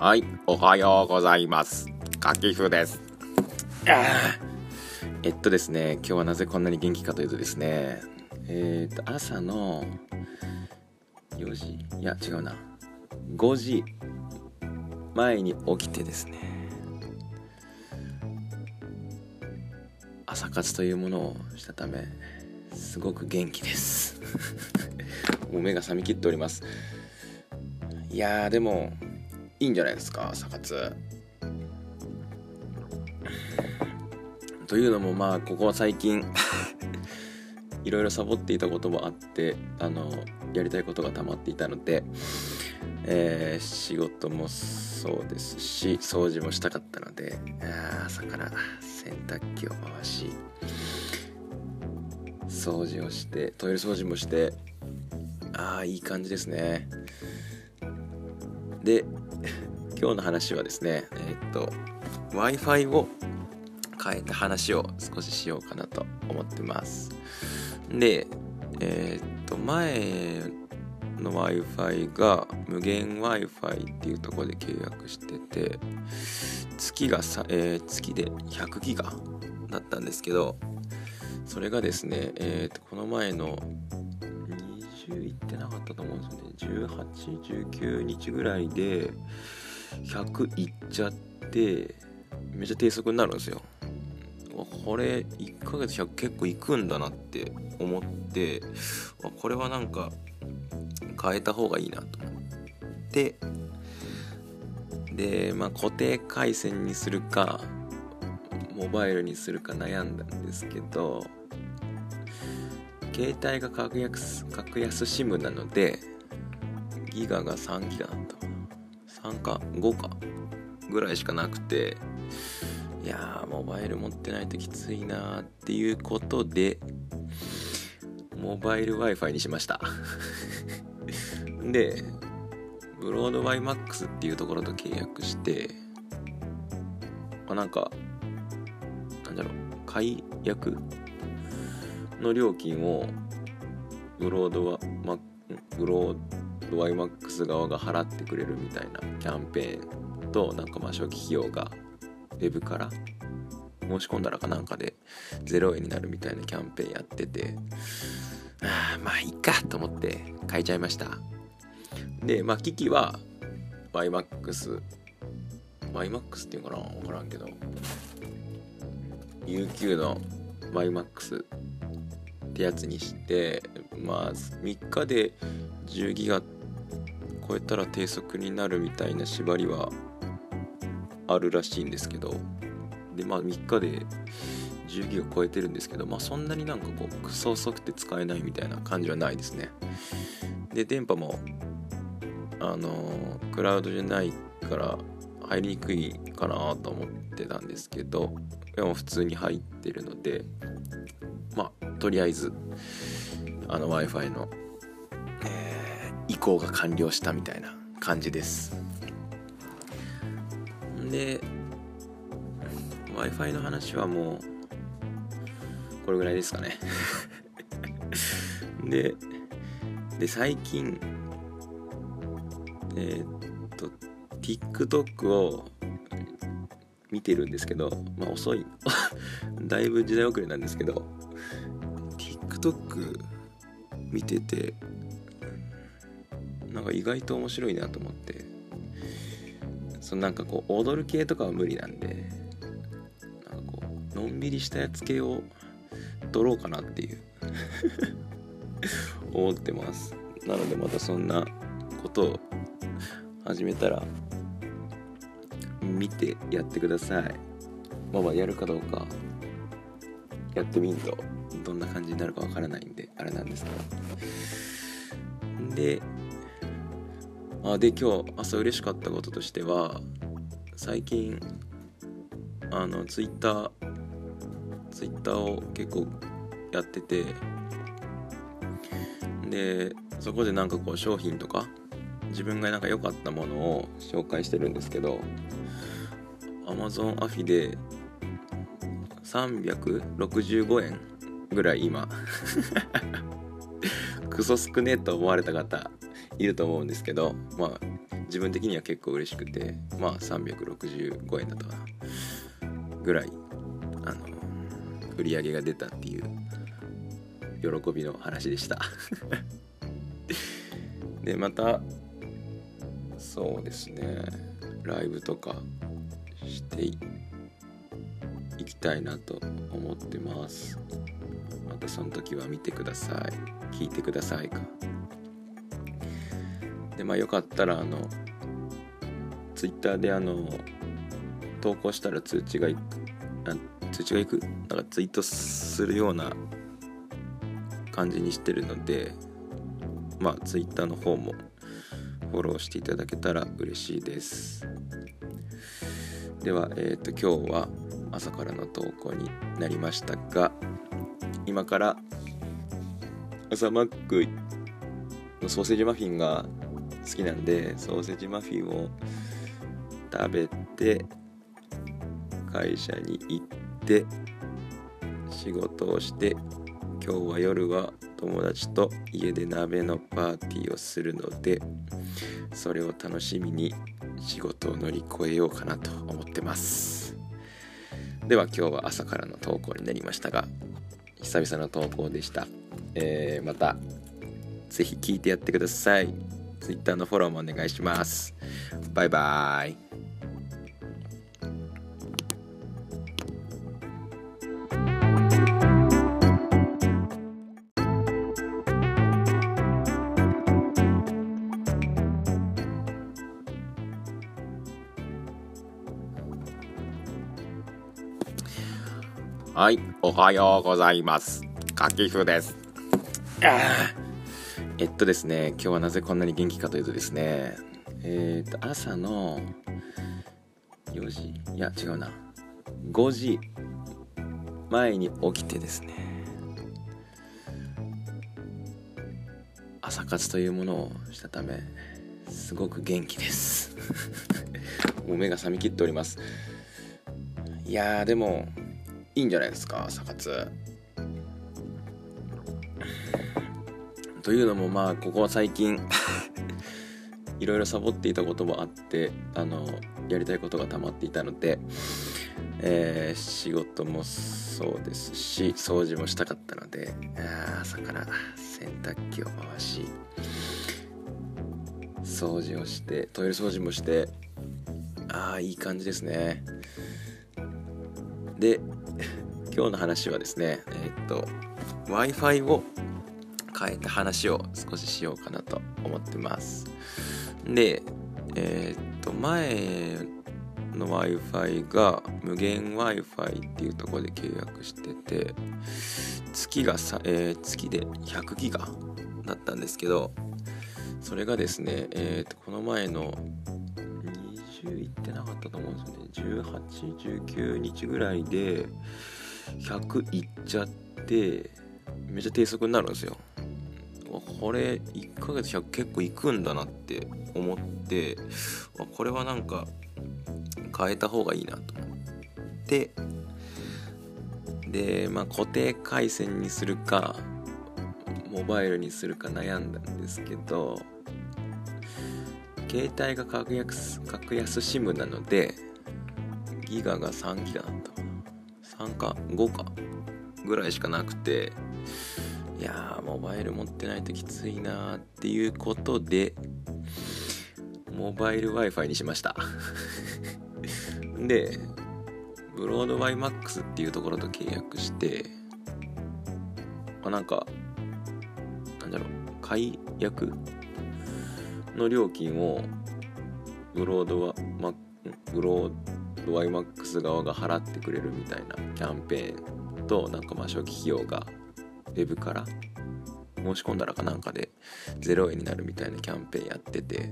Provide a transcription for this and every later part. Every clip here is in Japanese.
はい、おはようございます。かきふです。えっとですね、今日はなぜこんなに元気かというとですね、えー、っと、朝の4時いや、違うな。5時前に起きてですね、朝活というものをしたため、すごく元気です。もう目が覚めきっております。いやー、でも、いいんじゃないですか、朝活。というのもまあここは最近 いろいろサボっていたこともあってあのやりたいことが溜まっていたので、えー仕事もそうですし掃除もしたかったので朝から洗濯機を回し掃除をしてトイレ掃除もしてああいい感じですねで 今日の話はですねえーっと w i f i を変えた話を少ししようかなと思ってます。でえーっと前の w i f i が無限 w i f i っていうところで契約してて月がさ、えー月で100ギガだったんですけどそれがですね、えーとこの前の20いってなかったと思うんですよね。1819日ぐらいで100いっちゃってめっちゃ低速になるんですよ。これ1ヶ月100結構いくんだなって思ってこれはなんか変えた方がいいなと思って。でまあ固定回線にするかモバイルにするか悩んだんですけど携帯が格安格安 SIM なのでギガが3ギガだった3か5かぐらいしかなくていやーモバイル持ってないときついなーっていうことでモバイル Wi-Fi にしました。でブロード YMAX っていうところと契約してあなんかなんだろう解約の料金をブロードは、ま、ブロード YMAX 側が払ってくれるみたいなキャンペーンとなんかまあ初期費用がウェブから申し込んだらかなんかで0円になるみたいなキャンペーンやっててあーまあいいかと思って変えちゃいました。でまあ機器は YMAX YMAX っていうかな分からんけど UQ の YMAX ってやつにしてまあ3日で10ギガ超えたら低速になるみたいな縛りはあるらしいんですけどでまあ3日で10ギガ超えてるんですけどまあそんなになんかこうクソ遅くて使えないみたいな感じはないですね。で電波もあのクラウドじゃないから入りにくいかなと思ってたんですけどでも普通に入ってるのでまあとりあえずあの w i f i の、えー移行が完了したみたいな感じです。で w i f i の話はもうこれぐらいですかね。でで最近えーっと TikTok を見てるんですけどまあ遅い。だいぶ時代遅れなんですけど TikTok 見ててなんか意外と面白いなと思ってそのなんかこう踊る系とかは無理なんでなんかこうのんびりしたやつ系を撮ろうかなっていう 思ってます。なのでまたそんなことを始めたら見てやってください。まあまあやるかどうかやってみんとどんな感じになるかわからないんであれなんですけど。であで今日朝嬉しかったこととしては最近あのツイッターツイッターを結構やっててでそこでなんかこう商品とか自分がなんか良かったものを紹介してるんですけど Amazon アフィで365円ぐらい今。クソ少ねえと思われた方いると思うんですけどまあ自分的には結構嬉しくてまあ365円だったかぐらいあの売り上げが出たっていう喜びの話でした。でまたそうですね。ライブとかしていきたいなと思ってます。またその時は見てください。聞いてくださいか。でまあよかったらあのツイッターであの投稿したら通知がいく通知がいくなんかツイートするような感じにしてるのでまあ Twitter の方もフォローしていただけたら嬉しいです。ではえっ、ー、と今日は朝からの投稿になりましたが今から朝マックのソーセージマフィンが好きなんでソーセージマフィンを食べて会社に行って仕事をして今日は夜は友達と家で鍋のパーティーをするのでそれを楽しみに仕事を乗り越えようかなと思ってます。では今日は朝からの投稿になりましたが久々の投稿でした、えー、また是非聞いてやってください。Twitter のフォローもお願いします。バイバーイ。はい、おはようございます。かきふです。えっとですね、今日はなぜこんなに元気かというとですね、えー、っと、朝の4時、いや、違うな、5時前に起きてですね、朝活というものをしたため、すごく元気です。もう目が覚めきっております。いやー、でも、いいんじゃないですか朝活というのもまあここは最近 いろいろサボっていたこともあってあのやりたいことが溜まっていたので、えー、仕事もそうですし掃除もしたかったので朝から洗濯機を回し掃除をしてトイレ掃除もしてああいい感じですね。で今日の話はですねえー、っと w i f i を変えた話を少ししようかなと思ってます。でえー、っと前の w i f i が無限 w i f i っていうところで契約してて月がさ、えー、月で100ギガだったんですけどそれがですね、えー、とこの前の20いってなかったと思うんですよね。1819日ぐらいで100いっちゃってめっちゃ低速になるんですよ。これ1ヶ月100結構いくんだなって思ってこれはなんか変えた方がいいなと思って。でまあ固定回線にするかモバイルにするか悩んだんですけど携帯が格安格安 SIM なのでギガが3ギガだった3か5かぐらいしかなくていやーモバイル持ってないときついなーっていうことでモバイル Wi-Fi にしました。でブロード YMAX っていうところと契約してあなんかなんだろう解約の料金をブロードは、ま、ブロード YMAX 側が払ってくれるみたいなキャンペーンとなんかまあ初期費用がウェブから申し込んだらかなんかで0円になるみたいなキャンペーンやってて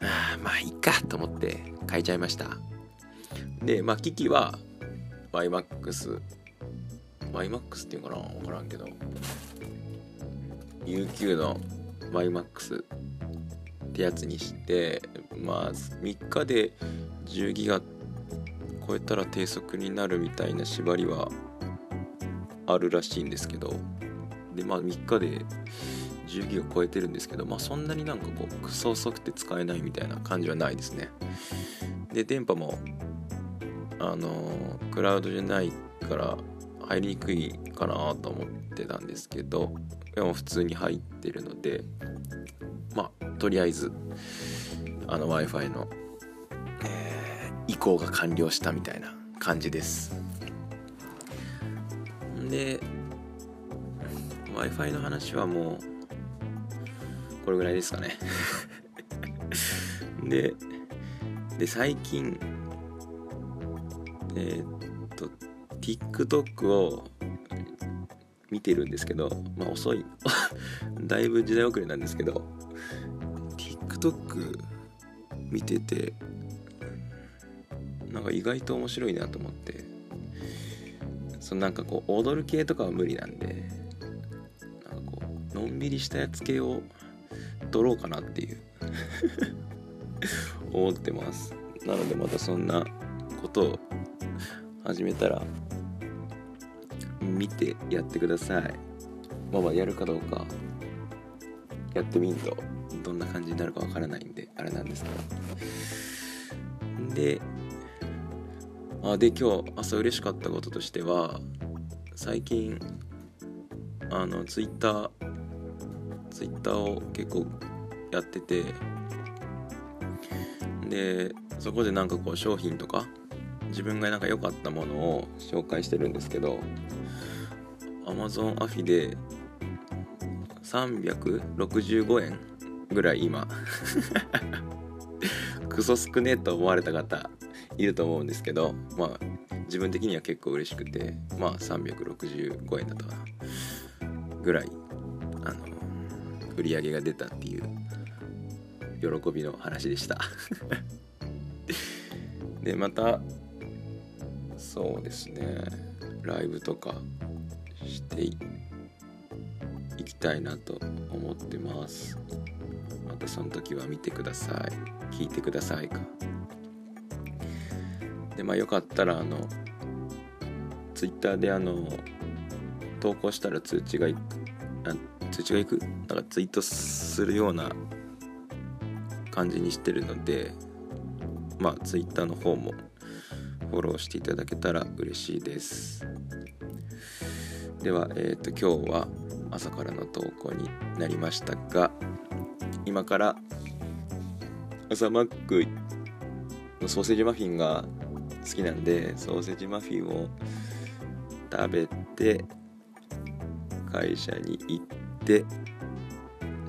あまあいいかと思って買いちゃいました。でまあ機器は YMAX YMAX っていうかな分からんけど UQ の YMAX ってやつにしてまあ3日で10ギガ超えたら低速になるみたいな縛りはあるらしいんですけどでまあ3日で10ギガ超えてるんですけどまあそんなになんかこうクソ遅くて使えないみたいな感じはないですね。で電波もあのクラウドじゃないから入りにくいかなと思ってたんですけどでも普通に入ってるのでまあとりあえずあの w i f i の、移行が完了したみたいな感じです。で w i f i の話はもうこれぐらいですかね。でで最近えー、っと TikTok を見てるんですけどまあ遅い。だいぶ時代遅れなんですけど TikTok 見ててなんか意外と面白いなと思って。そのなんかこう踊る系とかは無理なんで。なんかこうのんびりしたやつ系を撮ろうかなっていう。思ってます。なのでまたそんなことを始めたら見てやってください。まあまあやるかどうかやってみんとどんな感じになるかわからないんであれなんですけど。であで今日朝嬉しかったこととしては最近あのツイッターツイッターを結構やっててでそこでなんかこう商品とか自分がなんか良かったものを紹介してるんですけど Amazon アフィで365円ぐらい今 クソ少ねえと思われた方いると思うんですけどまあ自分的には結構嬉しくてまあ365円だとかぐらいあの売り上げが出たっていう喜びの話でした。でまたそうですねライブとかしていきたいなと思ってます。またその時は見てください。聞いてくださいか。でまあよかったらあのツイッターであの投稿したら通知がいくあ通知がいくなんかツイートするような感じにしてるのでまあツイッターの方もフォローしていただけたら嬉しいです。では、えーと、今日は朝からの投稿になりましたが今から朝マックのソーセージマフィンが好きなんでソーセージマフィンを食べて会社に行って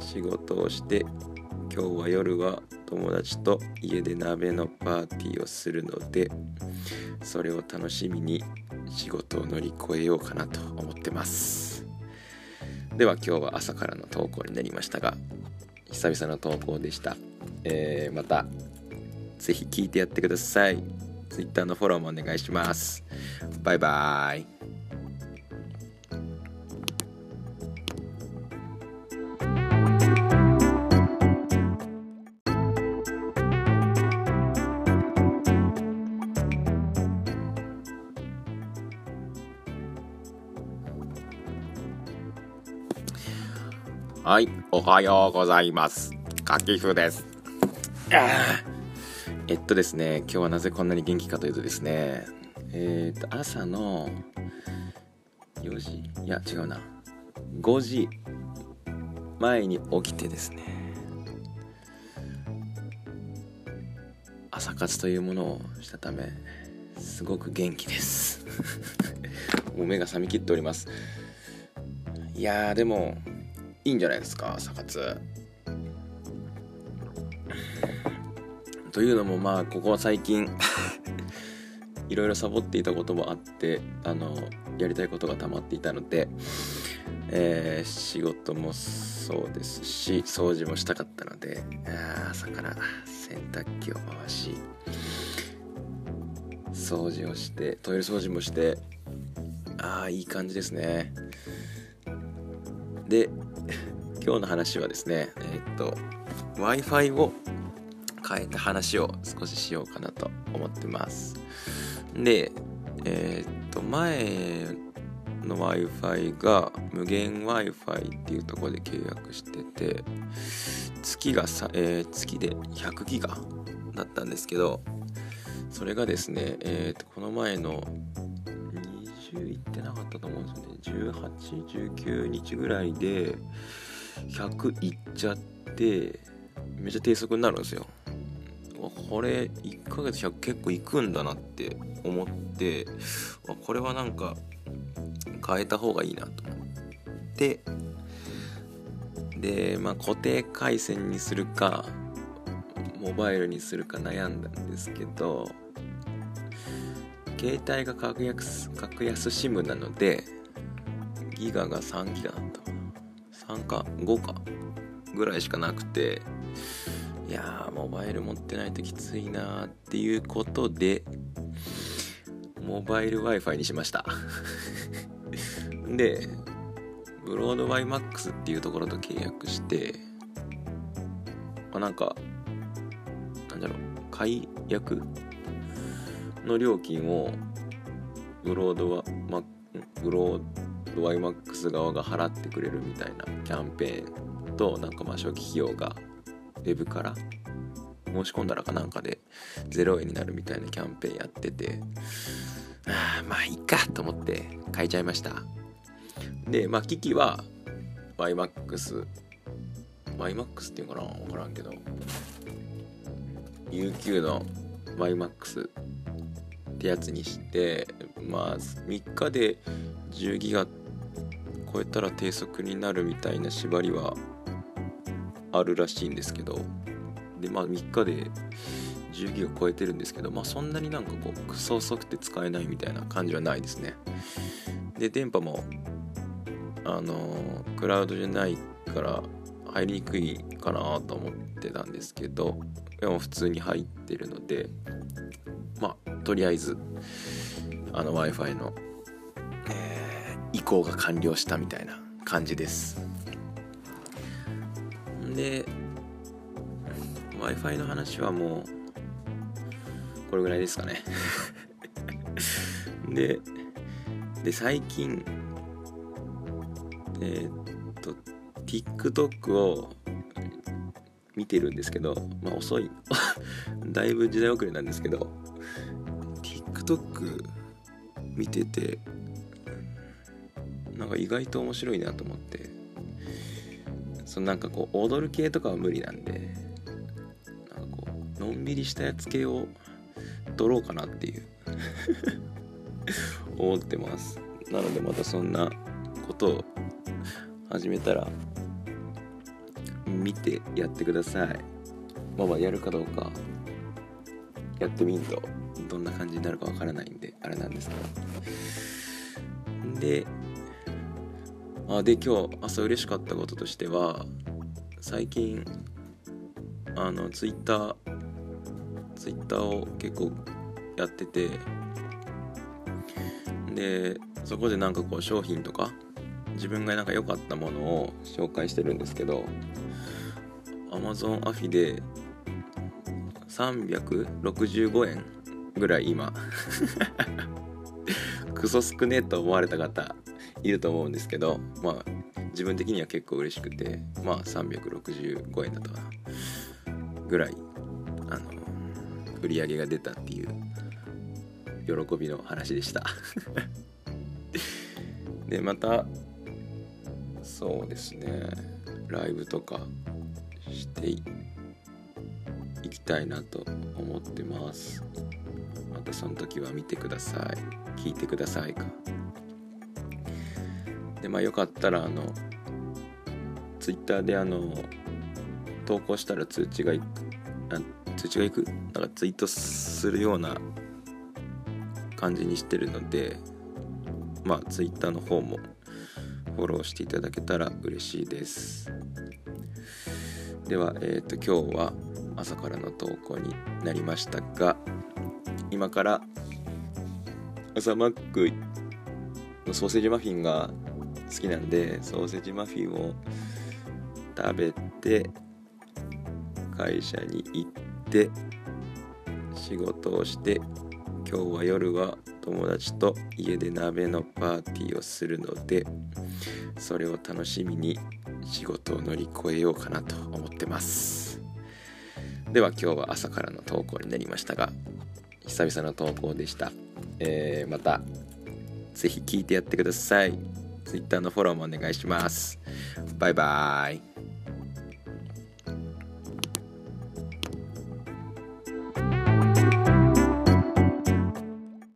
仕事をして今日は夜は友達と家で鍋のパーティーをするのでそれを楽しみに仕事を乗り越えようかなと思ってます。では今日は朝からの投稿になりましたが久々の投稿でした、えー、また是非聞いてやってください。Twitter のフォローもお願いしますバイバイはい、おはようございます。かきふです。えっとですね、今日はなぜこんなに元気かというとですね、えー、っと、朝の4時いや、違うな。5時前に起きてですね、朝活というものをしたため、すごく元気です。もう目が覚めきっております。いやー、でも、いいんじゃないですか朝活というのもまあここは最近 いろいろサボっていたこともあってあのやりたいことが溜まっていたので、えー、仕事もそうですし掃除もしたかったので朝から洗濯機を回し掃除をしてトイレ掃除もしてああいい感じですね。で 今日の話はですねえー、っと w i f i を変えた話を少ししようかなと思ってます。でえー、っと前の Wi-Fi が無限 Wi-Fi っていうところで契約してて月がさ、えー、月で100ギガだったんですけどそれがですね、えー、とこの前の20いってなかったと思うんですよね。1819日ぐらいで100いっちゃってめっちゃ低速になるんですよ。これ1ヶ月100結構いくんだなって思ってこれはなんか変えた方がいいなと思って。でまあ固定回線にするかモバイルにするか悩んだんですけど携帯が格安格安 SIM なのでギガが3ギガだった3か5かぐらいしかなくていやーモバイル持ってないときついなーっていうことでモバイル Wi-Fi にしました。でブロードワイマックスっていうところと契約してあなんかなんだろう解約？の料金をブロードワマブロードワイマックス側が払ってくれるみたいなキャンペーンとなんかまあ初期費用がウェブから申し込んだらかなんかで0円になるみたいなキャンペーンやっててあまあいいかと思って買えちゃいました。でまあ機器は YMAX YMAX っていうかな分からんけど UQ の YMAX ってやつにしてまあ3日で10ギガ超えたら低速になるみたいな縛りはあるらしいんですけどでまあ3日で10ギガ超えてるんですけどまあそんなになんかこうクソ遅くて使えないみたいな感じはないですね。で電波もあのクラウドじゃないから入りにくいかなと思ってたんですけどでも普通に入ってるのでまあとりあえずあの w i f i の、えー、移行が完了したみたいな感じです。で w i f i の話はもうこれぐらいですかね。でで最近えー、っと TikTok を見てるんですけどまあ遅い。だいぶ時代遅れなんですけど TikTok 見ててなんか意外と面白いなと思って。そのなんかこう踊る系とかは無理なんでなんかこうのんびりしたやつ系を撮ろうかなっていう。思ってます。なのでまたそんなことを始めたら見てやってください。まあまあやるかどうかやってみんとどんな感じになるかわからないんであれなんですけど。であで今日朝嬉しかったこととしては最近あのツイッターツイッターを結構やっててでそこでなんかこう商品とか自分がなんか良かったものを紹介してるんですけど Amazon アフィで365円ぐらい今 クソ少ねえと思われた方いると思うんですけどまあ自分的には結構嬉しくてまあ365円だったかなぐらいあの売り上げが出たっていう喜びの話でした。でまたそうですねライブとかしていきたいなと思ってます。またその時は見てください。聞いてくださいか。でまあよかったらあの Twitter であの投稿したら通知がいく通知がいくなんかツイートするような感じにしてるのでまあ Twitter の方もフォローしていただけたら嬉しいです。では、えーと、今日は朝からの投稿になりましたが今から朝マックのソーセージマフィンが好きなんでソーセージマフィンを食べて会社に行って仕事をして今日は夜は友達と家で鍋のパーティーをするのでそれを楽しみに仕事を乗り越えようかなと思ってます。では今日は朝からの投稿になりましたが久々の投稿でした、えー、また是非聞いてやってください。Twitter のフォローもお願いします。バイバーイ。